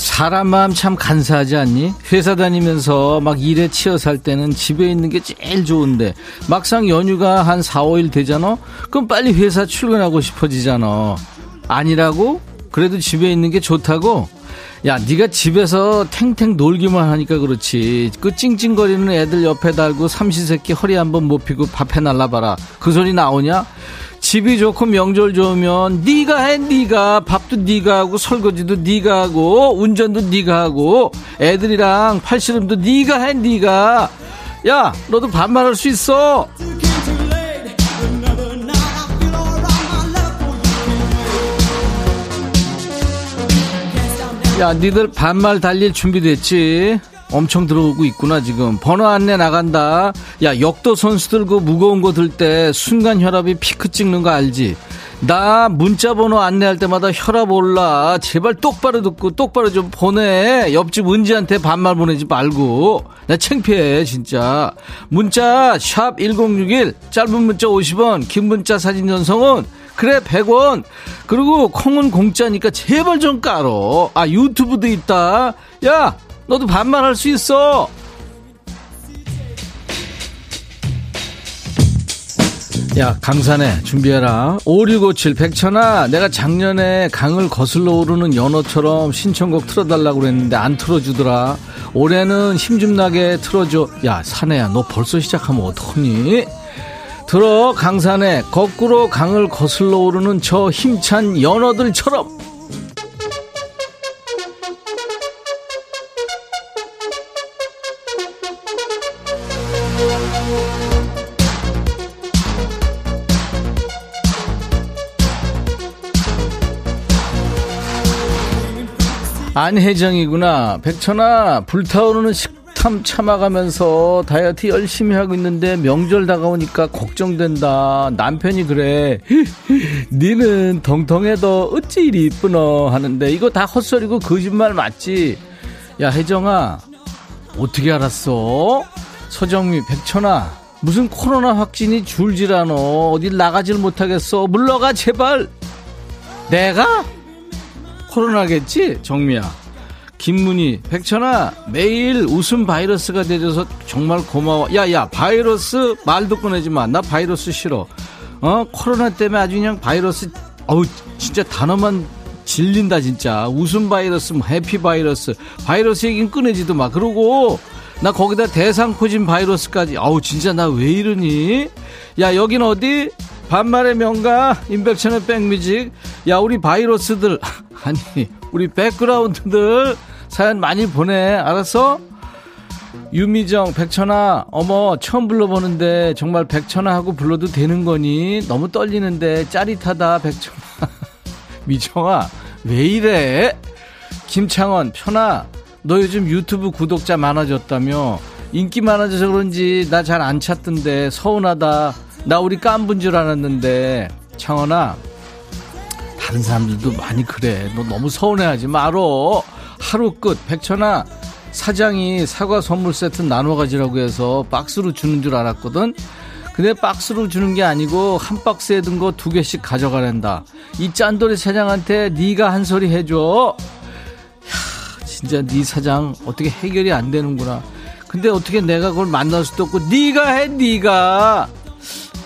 사람 마음 참 간사하지 않니? 회사 다니면서 막 일에 치여 살 때는 집에 있는 게 제일 좋은데 막상 연휴가 한 4, 5일 되잖아? 그럼 빨리 회사 출근하고 싶어지잖아. 아니라고? 그래도 집에 있는 게 좋다고? 야, 네가 집에서 탱탱 놀기만 하니까 그렇지. 그 찡찡거리는 애들 옆에 달고 삼시세끼 허리 한번 못 피고 밥해 날라봐라. 그 소리 나오냐? 집이 좋고 명절 좋으면 네가 해 네가. 밥도 네가 하고 설거지도 네가 하고 운전도 네가 하고 애들이랑 팔씨름도 네가 해 네가. 야 너도 반말할 수 있어. 야 니들 반말 달릴 준비됐지 엄청 들어오고 있구나 지금. 번호 안내 나간다. 야 역도 선수들 그 무거운 거 들 때 순간 혈압이 피크 찍는 거 알지? 나 문자 번호 안내할 때마다 혈압 올라. 제발 똑바로 듣고 똑바로 좀 보내. 옆집 은지한테 반말 보내지 말고. 나 창피해 진짜. 문자 샵 1061 짧은 문자 50원 긴 문자 사진 전송은 그래 100원. 그리고 콩은 공짜니까 제발 좀 깔어. 아 유튜브도 있다. 야 너도 반말할 수 있어. 야, 강산에 준비해라. 5657 백천아, 내가 작년에 강을 거슬러 오르는 연어처럼 신청곡 틀어달라고 그랬는데 안 틀어주더라. 올해는 힘 좀 나게 틀어줘. 야, 사내야, 너 벌써 시작하면 어떡하니? 들어, 강산에 거꾸로 강을 거슬러 오르는 저 힘찬 연어들처럼. 안혜정이구나. 백천아, 불타오르는 식탐 참아가면서 다이어트 열심히 하고 있는데 명절 다가오니까 걱정된다. 남편이 그래. 니는 덩덩해도 어찌 이리 이쁘너 하는데 이거 다 헛소리고 거짓말 맞지? 야, 혜정아, 어떻게 알았어? 서정미, 백천아, 무슨 코로나 확진이 않어. 어딜 나가질 못하겠어. 물러가, 제발. 내가? 코로나겠지? 정미야. 김문희, 백천아, 매일 웃음 바이러스가 되줘서 정말 고마워. 야, 야, 바이러스 말도 꺼내지 마. 나 바이러스 싫어. 어, 코로나 때문에 아주 그냥 바이러스, 어우, 진짜 단어만 질린다, 진짜. 웃음 바이러스, 뭐 해피 바이러스. 바이러스 얘기는 꺼내지도 마. 그러고, 나 거기다 대상포진 바이러스까지. 아우, 진짜 나 왜 이러니? 야, 여긴 어디? 반말의 명가, 임백천의 백뮤직. 야, 우리 바이러스들. 아니, 우리 백그라운드들 사연 많이 보내. 알았어? 유미정, 백천아, 어머, 처음 불러보는데 정말 백천아 하고 불러도 되는 거니? 너무 떨리는데 짜릿하다, 백천아. 미정아, 왜 이래? 김창원, 편아, 너 요즘 유튜브 구독자 많아졌다며? 인기 많아져서 그런지 나 잘 안 찾던데 서운하다. 나 우리 깐분 줄 알았는데. 창원아, 다른 사람들도 많이 그래. 너 너무 서운해하지 말어. 하루 끝, 백천아, 사장이 사과 선물 세트 나눠 가지라고 해서 박스로 주는 줄 알았거든. 근데 박스로 주는 게 아니고 한 박스에 든 거 두 개씩 가져가란다. 이 짠돌이 사장한테 네가 한 소리 해줘. 야, 진짜 네 사장 어떻게 해결이 안 되는구나. 근데 어떻게 내가 그걸 만날 수도 없고 네가 해 네가.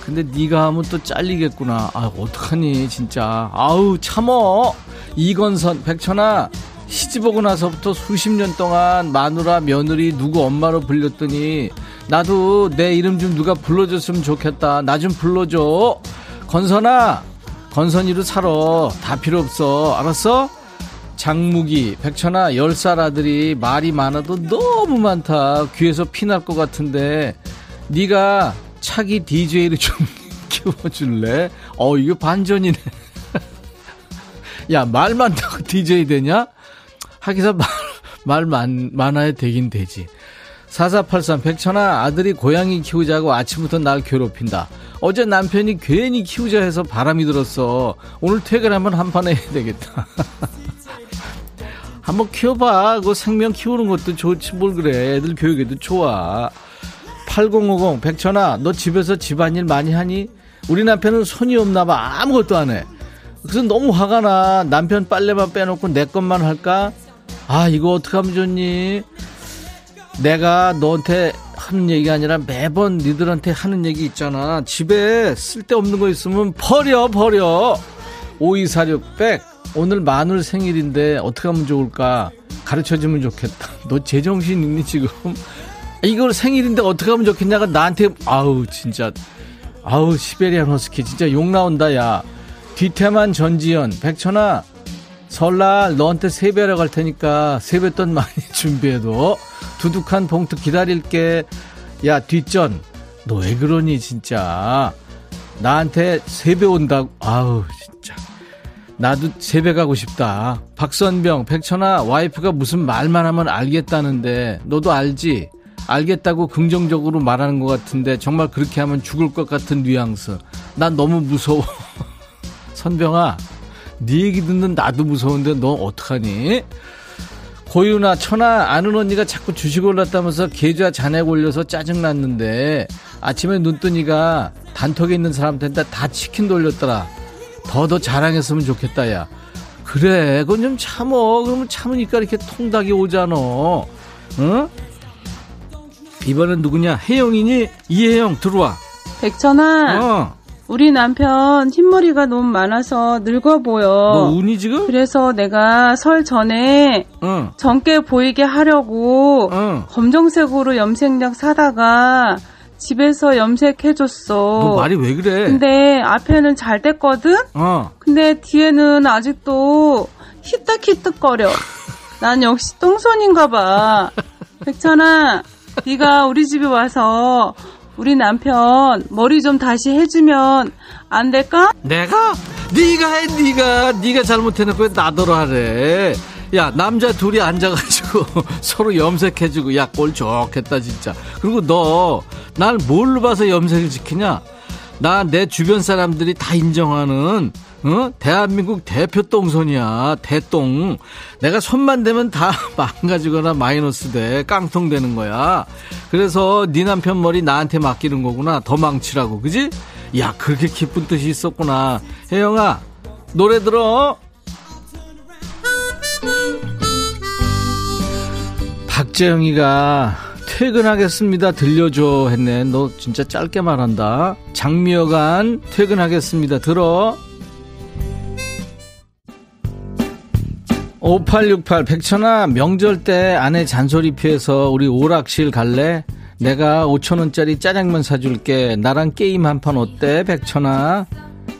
근데 네가 하면 또 잘리겠구나. 아 어떡하니 진짜. 아우 참어. 이건선 백천아 시집 오고 나서부터 수십 년 동안 마누라 며느리 누구 엄마로 불렸더니 나도 내 이름 좀 누가 불러줬으면 좋겠다. 나 좀 불러줘. 건선아, 건선이로 살아. 다 필요 없어. 알았어? 장무기, 백천아, 열 살 아들이 말이 많아도 너무 많다. 귀에서 피 날 것 같은데 네가 차기 DJ를 좀 키워줄래? 어, 이거 반전이네. 야, 말 많다고 DJ 되냐? 하기서 말, 말 많, 많아야 되긴 되지. 4483 백천아 아들이 고양이 키우자고 아침부터 날 괴롭힌다. 어제 남편이 괜히 키우자 해서 바람이 들었어. 오늘 퇴근하면 한판 해야 되겠다. 한번 키워봐. 그 생명 키우는 것도 좋지 뭘 그래. 애들 교육에도 좋아. 8050 백천아 너 집에서 집안일 많이 하니? 우리 남편은 손이 없나 봐. 아무것도 안 해. 그래서 너무 화가 나. 남편 빨래만 빼놓고 내 것만 할까? 아 이거 어떡하면 좋니? 내가 너한테 하는 얘기가 아니라 매번 니들한테 하는 얘기 있잖아. 집에 쓸데없는 거 있으면 버려 버려. 5246 백 오늘 마눌 생일인데 어떻게 하면 좋을까? 가르쳐주면 좋겠다. 너 제정신 있니 지금? 이걸 생일인데 어떻게 하면 좋겠냐가 나한테 아우 진짜 아우 시베리안 허스키 진짜 욕 나온다 야. 뒤태만 전지현 백천아 설날 너한테 세배하러 갈 테니까 세뱃돈 많이 준비해도 두둑한 봉투 기다릴게. 야 뒷전 너 왜 그러니 진짜 나한테 세배 온다고 아우 진짜 나도 세배 가고 싶다. 박선병 백천아 와이프가 무슨 말만 하면 알겠다는데 너도 알지? 알겠다고 긍정적으로 말하는 것 같은데 정말 그렇게 하면 죽을 것 같은 뉘앙스. 난 너무 무서워. 선병아 네 얘기 듣는 나도 무서운데 너 어떡하니? 고유나 천아 아는 언니가 자꾸 주식 올랐다면서 계좌 잔액 올려서 짜증났는데 아침에 눈뜨니가 단톡에 있는 사람한테 다 치킨 돌렸더라. 더더 자랑했으면 좋겠다 야. 그래 그건 좀 참어. 그러면 참으니까 이렇게 통닭이 오잖아. 응? 이번엔 누구냐? 혜영이니? 이혜영 들어와. 백천아, 어. 우리 남편 흰머리가 너무 많아서 늙어 보여. 너 운이 지금? 그래서 내가 설 전에 응. 젊게 보이게 하려고 응. 검정색으로 염색약 사다가 집에서 염색해줬어. 너 말이 왜 그래? 근데 앞에는 잘 됐거든? 어. 근데 뒤에는 아직도 히뜩히뜩거려. 난 역시 똥손인가 봐. 백천아, 네가 우리 집에 와서 우리 남편 머리 좀 다시 해주면 안 될까? 내가? 네가 해 네가 네가 잘못해놓고 왜 나더러 하래 야 남자 둘이 앉아가지고 서로 염색해주고 야 꼴 좋겠다 진짜 그리고 너 날 뭘로 봐서 염색을 시키냐 나 내 주변 사람들이 다 인정하는 어? 대한민국 대표 똥손이야. 대똥. 내가 손만 대면 다 망가지거나 마이너스 돼 깡통 되는 거야. 그래서 네 남편 머리 나한테 맡기는 거구나. 더 망치라고. 그지? 야 그렇게 기쁜 뜻이 있었구나. 혜영아 노래 들어. 박재영이가 퇴근하겠습니다. 들려줘 했네. 너 진짜 짧게 말한다. 장미여간 퇴근하겠습니다. 들어 5868 백천아 명절 때 아내 잔소리 피해서 우리 오락실 갈래? 내가 5천원짜리 짜장면 사줄게. 나랑 게임 한 판 어때 백천아?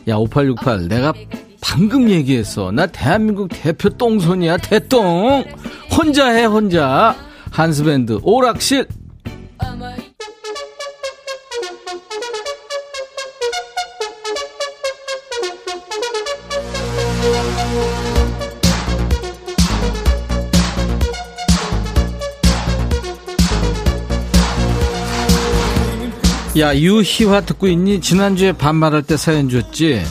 야 5868 내가 방금 얘기했어. 나 대한민국 대표 똥손이야 대똥. 혼자 해 혼자. 한스밴드 오락실 야 유희화 듣고 있니? 지난주에 반말할 때 사연 줬지?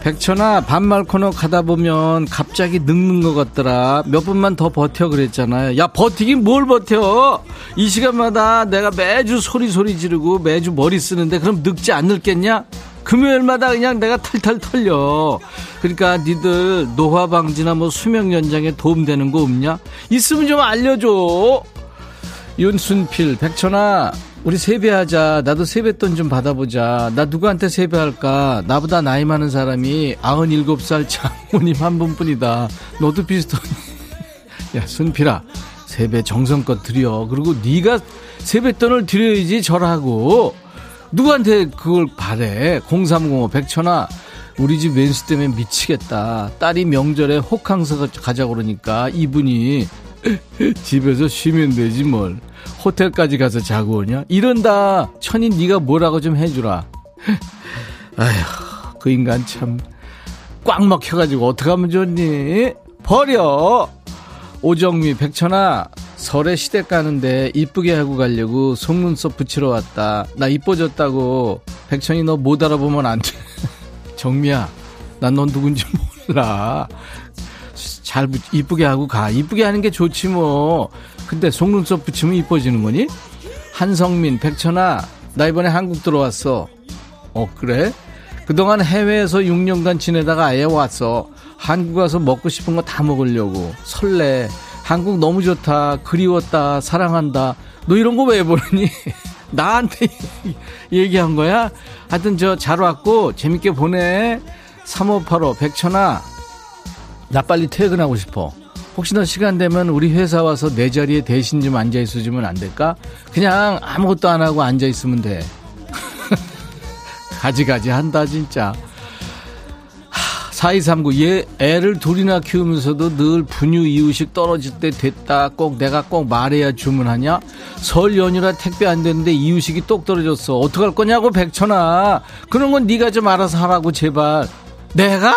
백천아 반말 코너 가다 보면 갑자기 늙는 것 같더라. 몇 분만 더 버텨 그랬잖아요. 야 버티긴 뭘 버텨? 이 시간마다 내가 매주 소리 소리 지르고 매주 머리 쓰는데 그럼 늙지 않을겠냐? 금요일마다 그냥 내가 탈탈 털려. 그러니까 니들 노화 방지나 뭐 수명 연장에 도움되는 거 없냐? 있으면 좀 알려줘. 윤순필 백천아 우리 세배하자. 나도 세뱃돈 좀 받아보자. 나 누구한테 세배할까? 나보다 나이 많은 사람이 97살 장모님 한 분뿐이다. 너도 비슷하니. 야, 순필아. 세배 정성껏 드려. 그리고 네가 세뱃돈을 드려야지 절하고. 누구한테 그걸 바래. 0305 백천아. 우리 집 왼수 때문에 미치겠다. 딸이 명절에 호캉스 가자 그러니까 이분이 집에서 쉬면 되지 뭘. 호텔까지 가서 자고 오냐? 이런다. 천인 네가 뭐라고 좀 해주라. 아휴, 그 인간 참 꽉 막혀가지고 어떡하면 좋니? 버려. 오정미, 백천아, 설에 시댁 가는데 이쁘게 하고 가려고 속눈썹 붙이러 왔다. 나 이뻐졌다고. 백천이 너 못 알아보면 안 돼. 정미야, 난 넌 누군지 몰라. 잘 이쁘게 하고 가. 이쁘게 하는 게 좋지 뭐. 근데 속눈썹 붙이면 이뻐지는 거니? 한성민, 백천아, 나 이번에 한국 들어왔어. 어, 그래? 그동안 해외에서 6년간 지내다가 아예 왔어. 한국 와서 먹고 싶은 거 다 먹으려고. 설레. 한국 너무 좋다. 그리웠다. 사랑한다. 너 이런 거 왜 보느니? 나한테 얘기한 거야? 하여튼 저 잘 왔고 재밌게 보내. 3585 백천아 나 빨리 퇴근하고 싶어. 혹시나 시간 되면 우리 회사 와서 내 자리에 대신 좀 앉아 있어주면 안 될까? 그냥 아무것도 안 하고 앉아 있으면 돼. 가지가지 한다, 진짜. 4239, 얘 애를 둘이나 키우면서도 늘 분유 이유식 떨어질 때 됐다. 꼭 내가 꼭 말해야 주문하냐? 설 연휴라 택배 안 되는데 이유식이 똑 떨어졌어. 어떡할 거냐고, 백천아. 그런 건 네가 좀 알아서 하라고, 제발. 내가?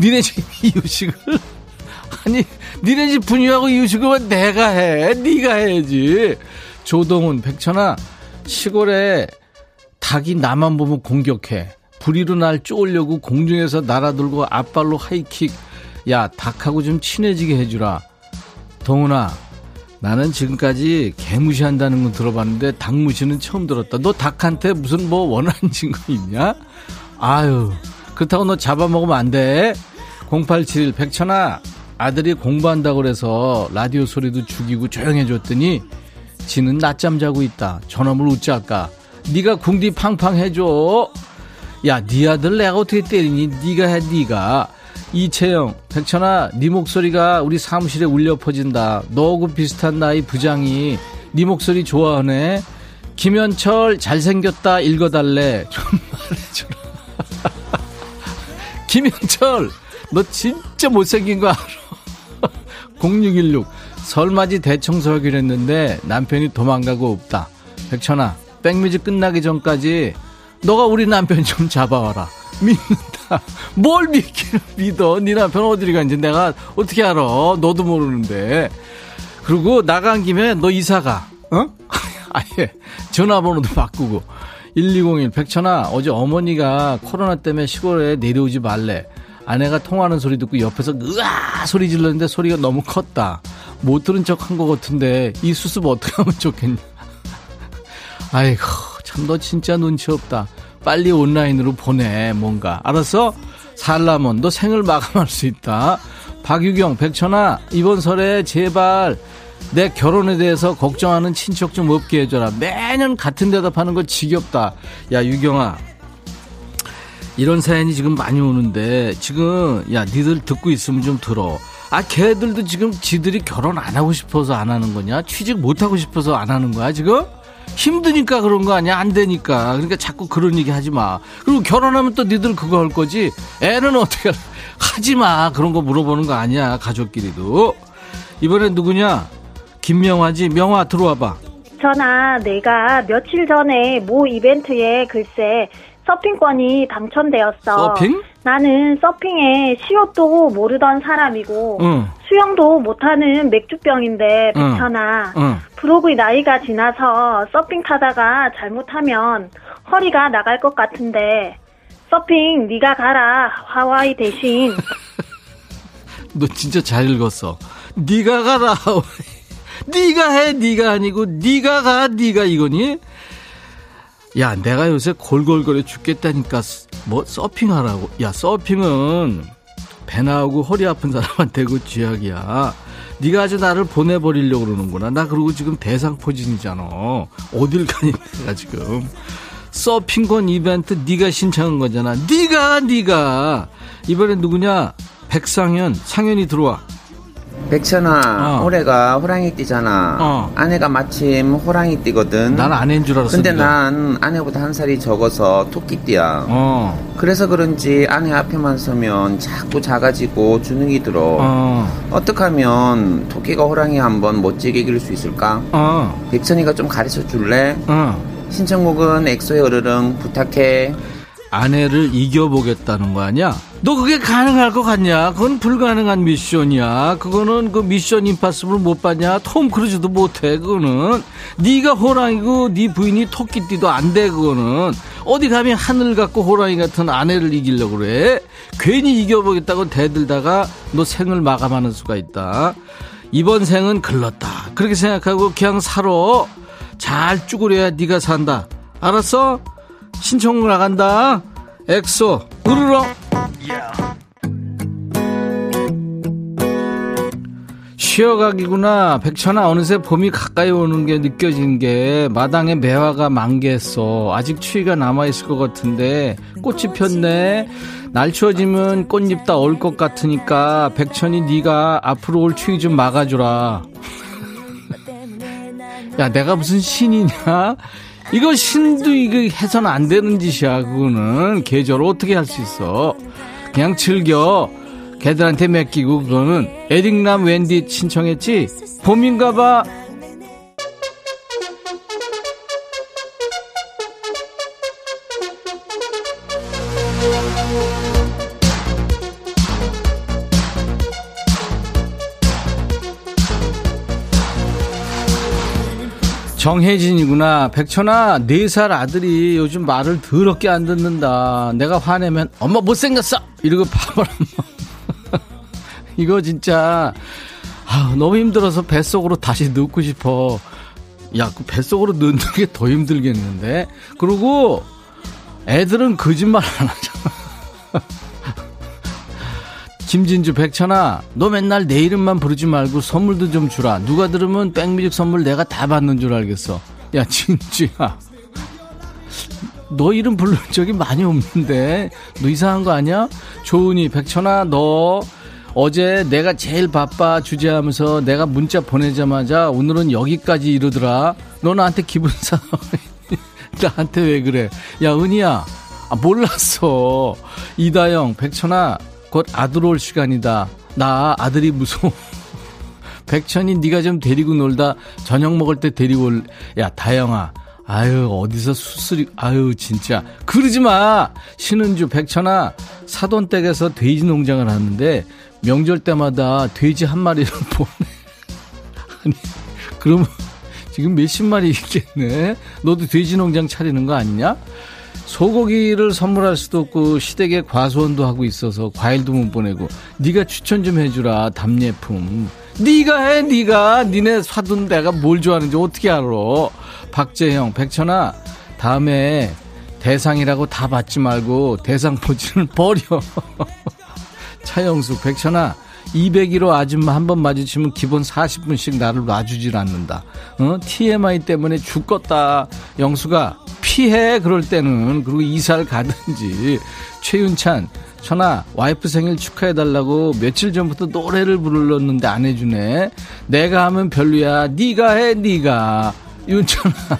니네 집 이유식을? 아니, 니네 집 분유하고 이유식을 왜 내가 해? 네가 해야지. 조동훈, 백천아, 시골에 닭이 나만 보면 공격해. 부리로 날 쪼으려고 공중에서 날아들고 앞발로 하이킥. 야, 닭하고 좀 친해지게 해주라. 동훈아, 나는 지금까지 개무시한다는 건 들어봤는데 닭무시는 처음 들었다. 너 닭한테 무슨 뭐 원하는 증거 있냐? 아유, 그렇다고 너 잡아먹으면 안 돼. 0871 백천아, 아들이 공부한다고 그래서 라디오 소리도 죽이고 조용해줬더니 지는 낮잠 자고 있다. 저놈을 웃자까. 네가 궁디 팡팡 해줘. 야, 네 아들 내가 어떻게 때리니? 네가 해, 네가. 이채영, 백천아, 네 목소리가 우리 사무실에 울려 퍼진다. 너하고 비슷한 나이 부장이 네 목소리 좋아하네. 김현철 잘생겼다 읽어달래. 좀 말해줘라. 김현철, 너 진짜 못생긴 거 알아? 0616, 설맞이 대청소하기로 했는데 남편이 도망가고 없다. 백천아, 백뮤직 끝나기 전까지 너가 우리 남편 좀 잡아와라. 믿는다. 뭘 믿기를 믿어. 네 남편 어디를 간지 내가 어떻게 알아. 너도 모르는데. 그리고 나간 김에 너 이사가. 어? 아예 전화번호도 바꾸고. 1201 백천아 어제 어머니가 코로나 때문에 시골에 내려오지 말래. 아내가 통화하는 소리 듣고 옆에서 으아 소리 질렀는데 소리가 너무 컸다. 못 들은 척 한 것 같은데 이 수습 어떻게 하면 좋겠냐. 아이고 참 너 진짜 눈치 없다. 빨리 온라인으로 보내 뭔가 알았어? 살라몬 너 생을 마감할 수 있다. 박유경 백천아 이번 설에 제발 내 결혼에 대해서 걱정하는 친척 좀 없게 해줘라. 매년 같은 대답하는 거 지겹다. 야 유경아 이런 사연이 지금 많이 오는데 지금 야 니들 듣고 있으면 좀 들어. 아 걔들도 지금 지들이 결혼 안 하고 싶어서 안 하는 거냐? 취직 못 하고 싶어서 안 하는 거야 지금? 힘드니까 그런 거 아니야? 안 되니까. 그러니까 자꾸 그런 얘기 하지 마. 그리고 결혼하면 또 니들 그거 할 거지. 애는 어떻게 하지 마. 그런 거 물어보는 거 아니야. 가족끼리도. 이번엔 누구냐? 김명화지. 명화 들어와봐. 전화 내가 며칠 전에 모 이벤트에 글쎄 서핑권이 당첨되었어. 서핑? 나는 서핑에 시옷도 모르던 사람이고 응. 수영도 못하는 맥주병인데 응. 백천아 응. 브로그의 나이가 지나서 서핑 타다가 잘못하면 허리가 나갈 것 같은데 서핑 네가 가라 하와이 대신 너 진짜 잘 읽었어. 네가 가라. 네가 해. 네가 아니고 네가 가. 네가 이거니? 야, 내가 요새 골골거려 죽겠다니까 뭐 서핑하라고. 야, 서핑은 배 나오고 허리 아픈 사람한테 그 쥐약이야. 네가 아주 나를 보내버리려고 그러는구나. 나 그러고 지금 대상포진이잖아. 어딜 가니 내가 지금. 서핑권 이벤트 네가 신청한 거잖아. 네가 네가 이번엔 누구냐? 백상현 상현이 들어와. 백천아, 어. 올해가 호랑이 띠잖아. 어. 아내가 마침 호랑이 띠거든. 난 아내인 줄 알았어. 근데. 난 아내보다 한 살이 적어서 토끼띠야. 어. 그래서 그런지 아내 앞에만 서면 자꾸 작아지고 주눅이 들어. 어. 어떻게 하면 토끼가 호랑이 한번 멋지게 이길 수 있을까? 어. 백천이가 좀 가르쳐 줄래? 어. 신청곡은 엑소의 으르렁 부탁해. 아내를 이겨보겠다는 거 아니야? 너 그게 가능할 것 같냐? 그건 불가능한 미션이야. 그거는 그 미션 임파서블 못 봤냐? 톰 크루즈도 못해. 그거는 네가 호랑이고 네 부인이 토끼띠도 안 돼. 그거는 어디 감히 하늘 갖고 호랑이 같은 아내를 이기려고 그래? 괜히 이겨보겠다고 대들다가 너 생을 마감하는 수가 있다. 이번 생은 글렀다. 그렇게 생각하고 그냥 살아. 잘 쭈그려야 네가 산다. 알았어? 신청 나간다. 엑소 으르렁. 쉬어가기구나. 백천아 어느새 봄이 가까이 오는 게 느껴진 게 마당에 매화가 만개했어. 아직 추위가 남아 있을 것 같은데 꽃이 폈네. 날 추워지면 꽃잎 다 얼 것 같으니까 백천이 네가 앞으로 올 추위 좀 막아주라. 야 내가 무슨 신이냐? 이거 신도 이거 해서는 안 되는 짓이야. 그거는 계절 어떻게 할 수 있어? 그냥 즐겨. 걔들한테 맡기고 그거는. 에릭남 웬디 신청했지? 봄인가봐 정혜진이구나. 백천아, 네 살 아들이 요즘 말을 더럽게 안 듣는다. 내가 화내면 엄마 못생겼어! 이러고 밥을 안 먹. 이거 진짜 아, 너무 힘들어서 뱃속으로 다시 넣고 싶어. 야, 그 뱃속으로 넣는 게 더 힘들겠는데. 그리고 애들은 거짓말 안 하잖아. 김진주 백천아 너 맨날 내 이름만 부르지 말고 선물도 좀 주라. 누가 들으면 백뮤직 선물 내가 다 받는 줄 알겠어. 야 진주야. 너 이름 부른 적이 많이 없는데. 너 이상한 거 아니야? 조은이 백천아 너 어제 내가 제일 바빠 주제하면서 내가 문자 보내자마자 오늘은 여기까지 이러더라. 너 나한테 기분 상해 나한테 왜 그래? 야 은희야. 아, 몰랐어. 이다영 백천아 곧 아들 올 시간이다. 나 아들이 무서워. 백천이 네가 좀 데리고 놀다 저녁 먹을 때 데리고 올. 야 다영아. 아유 어디서 수술이 아유 진짜 그러지 마 신은주 백천아 사돈댁에서 돼지 농장을 하는데 명절 때마다 돼지 한 마리를 보내 아니 그러면 지금 몇십 마리 있겠네 너도 돼지 농장 차리는 거 아니냐 소고기를 선물할 수도 없고 시댁에 과수원도 하고 있어서 과일도 못 보내고 네가 추천 좀 해주라 답례품. 네가 해 네가. 니네 사돈 내가 뭘 좋아하는지 어떻게 알아? 박재형 백천아 다음에 대상이라고 다 받지 말고 대상 포지는 버려. 차영수 백천아 201호 아줌마 한 번 마주치면 기본 40분씩 나를 놔주질 않는다. 어? TMI 때문에 죽겠다. 영수가 피해 그럴 때는 그리고 이사를 가든지 최윤찬 천아 와이프 생일 축하해달라고 며칠 전부터 노래를 불렀는데 안 해주네. 내가 하면 별로야. 네가 해 네가 윤천아.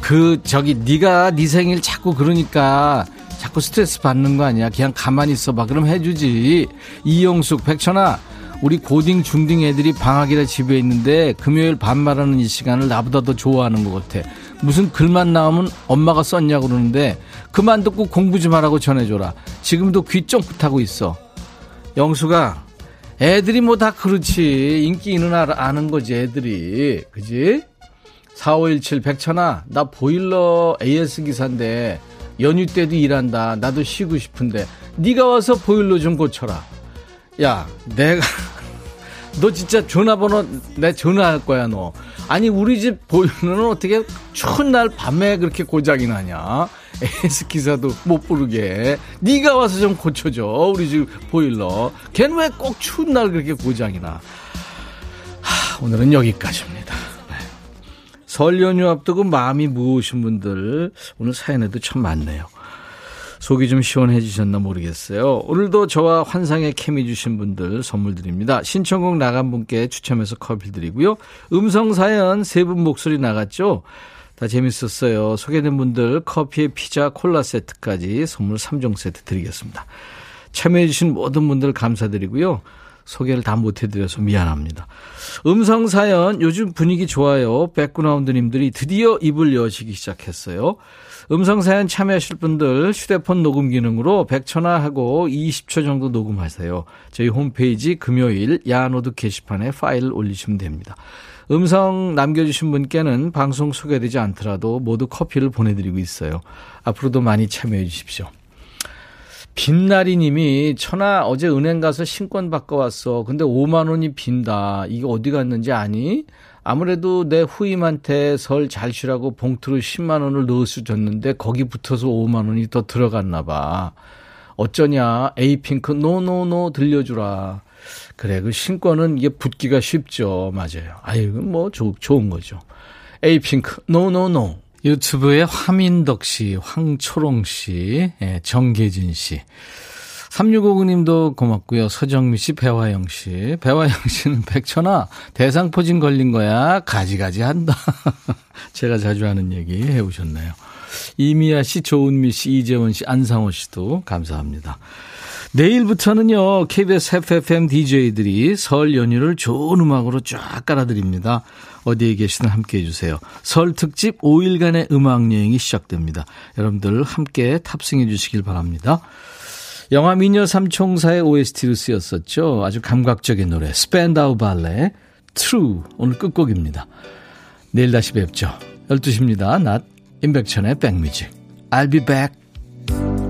그 저기 네가 네 생일 자꾸 그러니까 자꾸 스트레스 받는 거 아니야? 그냥 가만히 있어봐. 그럼 해주지. 이용숙, 백천아, 우리 고딩 중딩 애들이 방학이라 집에 있는데 금요일 반말하는 이 시간을 나보다 더 좋아하는 것 같아. 무슨 글만 나오면 엄마가 썼냐고 그러는데 그만 듣고 공부 좀 하라고 전해줘라. 지금도 귀 쫑긋하고 있어. 영수가 애들이 뭐 다 그렇지. 인기 있는 아는 거지 애들이. 그지? 4517 백천아 나 보일러 AS 기사인데 연휴 때도 일한다. 나도 쉬고 싶은데 네가 와서 보일러 좀 고쳐라. 야 내가 너 진짜 전화번호 내 전화할 거야 너. 아니 우리 집 보일러는 어떻게 추운 날 밤에 그렇게 고장이 나냐? AS 기사도 못 부르게. 네가 와서 좀 고쳐줘 우리 집 보일러. 걔는 왜 꼭 추운 날 그렇게 고장이 나? 하, 오늘은 여기까지입니다. 네. 설 연휴 앞두고 마음이 무거우신 분들 오늘 사연에도 참 많네요. 속이 좀 시원해지셨나 모르겠어요. 오늘도 저와 환상의 케미 주신 분들 선물 드립니다. 신청곡 나간 분께 추첨해서 커피 드리고요. 음성 사연 세 분 목소리 나갔죠? 다 재밌었어요. 소개된 분들 커피에 피자, 콜라 세트까지 선물 3종 세트 드리겠습니다. 참여해주신 모든 분들 감사드리고요. 소개를 다 못해드려서 미안합니다. 음성 사연 요즘 분위기 좋아요. 백그라운드님들이 드디어 입을 여시기 시작했어요. 음성 사연 참여하실 분들 휴대폰 녹음 기능으로 100초나 하고 20초 정도 녹음하세요. 저희 홈페이지 금요일 야노드 게시판에 파일을 올리시면 됩니다. 음성 남겨주신 분께는 방송 소개되지 않더라도 모두 커피를 보내드리고 있어요. 앞으로도 많이 참여해 주십시오. 빛나리 님이 천하 어제 은행 가서 신권 바꿔왔어. 근데 5만 원이 빈다. 이게 어디 갔는지 아니? 아무래도 내 후임한테 설 잘 쉬라고 봉투로 10만 원을 넣어서 줬는데 거기 붙어서 5만 원이 더 들어갔나 봐. 어쩌냐? 에이핑크 노노노 들려주라. 그래 그 신권은 이게 붙기가 쉽죠. 맞아요. 아유 뭐 조, 좋은 거죠. 에이핑크 노노노. 유튜브에 화민덕 씨, 황초롱 씨, 예, 정계진 씨. 3659님도 고맙고요. 서정미 씨, 배화영 씨. 배화영 씨는 백천아, 대상포진 걸린 거야. 가지가지 한다. 제가 자주 하는 얘기 해오셨네요. 이미아 씨, 조은미 씨, 이재원 씨, 안상호 씨도 감사합니다. 내일부터는요, KBS FFM DJ들이 설 연휴를 좋은 음악으로 쫙 깔아드립니다. 어디에 계시든 함께 해주세요. 설 특집 5일간의 음악여행이 시작됩니다. 여러분들 함께 탑승해 주시길 바랍니다. 영화 미녀 삼총사의 OST로 쓰였었죠. 아주 감각적인 노래 스펜다우 발레 True 오늘 끝곡입니다. 내일 다시 뵙죠. 12시입니다. 낮 임백천의 백뮤직 I'll be back.